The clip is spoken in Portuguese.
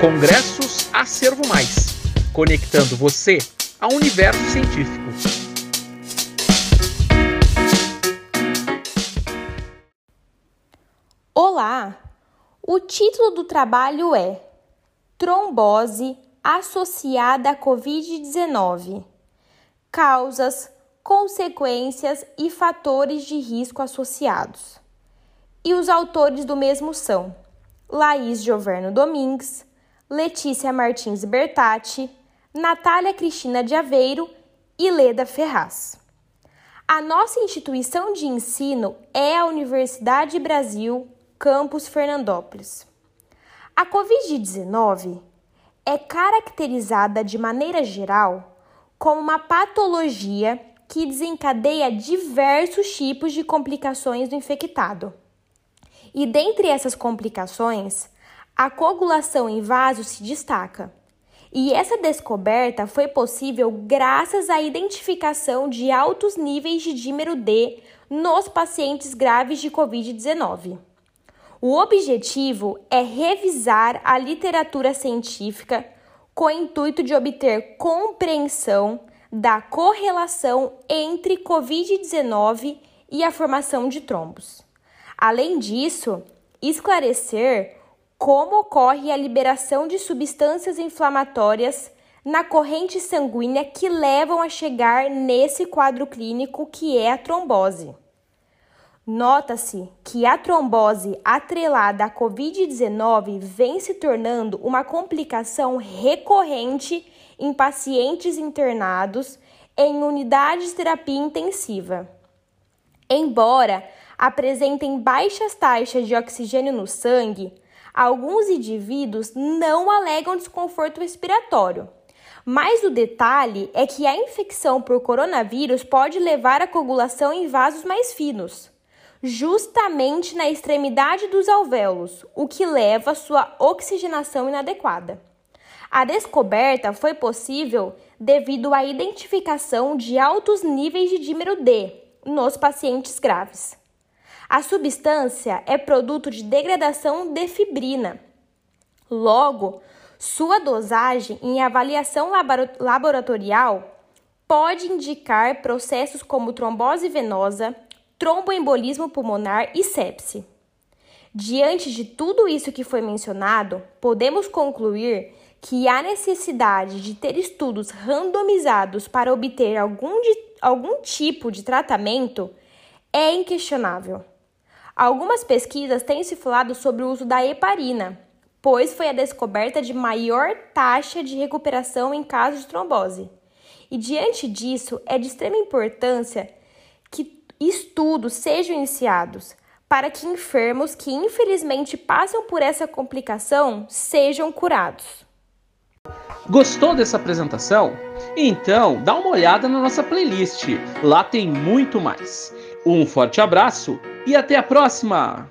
Congressos Acervo Mais, conectando você ao universo científico. Olá! O título do trabalho é Trombose associada à Covid-19: Causas, consequências e fatores de risco associados. E os autores do mesmo são Laís Gioverno Domingues, Letícia Martins Bertatti, Natália Cristina de Aveiro e Leda Ferraz. A nossa instituição de ensino é a Universidade Brasil, Campus Fernandópolis. A Covid-19 é caracterizada de maneira geral como uma patologia que desencadeia diversos tipos de complicações do infectado. E dentre essas complicações, a coagulação em vaso se destaca. E essa descoberta foi possível graças à identificação de altos níveis de dímero D nos pacientes graves de Covid-19. O objetivo é revisar a literatura científica com o intuito de obter compreensão da correlação entre Covid-19 e a formação de trombos. Além disso, esclarecer como ocorre a liberação de substâncias inflamatórias na corrente sanguínea que levam a chegar nesse quadro clínico que é a trombose. Nota-se que a trombose atrelada à Covid-19 vem se tornando uma complicação recorrente em pacientes internados em unidades de terapia intensiva. Embora apresentem baixas taxas de oxigênio no sangue, alguns indivíduos não alegam desconforto respiratório. Mas o detalhe é que a infecção por coronavírus pode levar à coagulação em vasos mais finos, justamente na extremidade dos alvéolos, o que leva à sua oxigenação inadequada. A descoberta foi possível devido à identificação de altos níveis de dímero D nos pacientes graves. A substância é produto de degradação de fibrina. Logo, sua dosagem em avaliação laboratorial pode indicar processos como trombose venosa, tromboembolismo pulmonar e sepse. Diante de tudo isso que foi mencionado, podemos concluir que há necessidade de ter estudos randomizados para obter algum, de, algum tipo de tratamento é inquestionável. Algumas pesquisas têm se falado sobre o uso da heparina, pois foi a descoberta de maior taxa de recuperação em casos de trombose. E diante disso, é de extrema importância que estudos sejam iniciados para que enfermos que infelizmente passam por essa complicação sejam curados. Gostou dessa apresentação? Então, dá uma olhada na nossa playlist. Lá tem muito mais. Um forte abraço e até a próxima!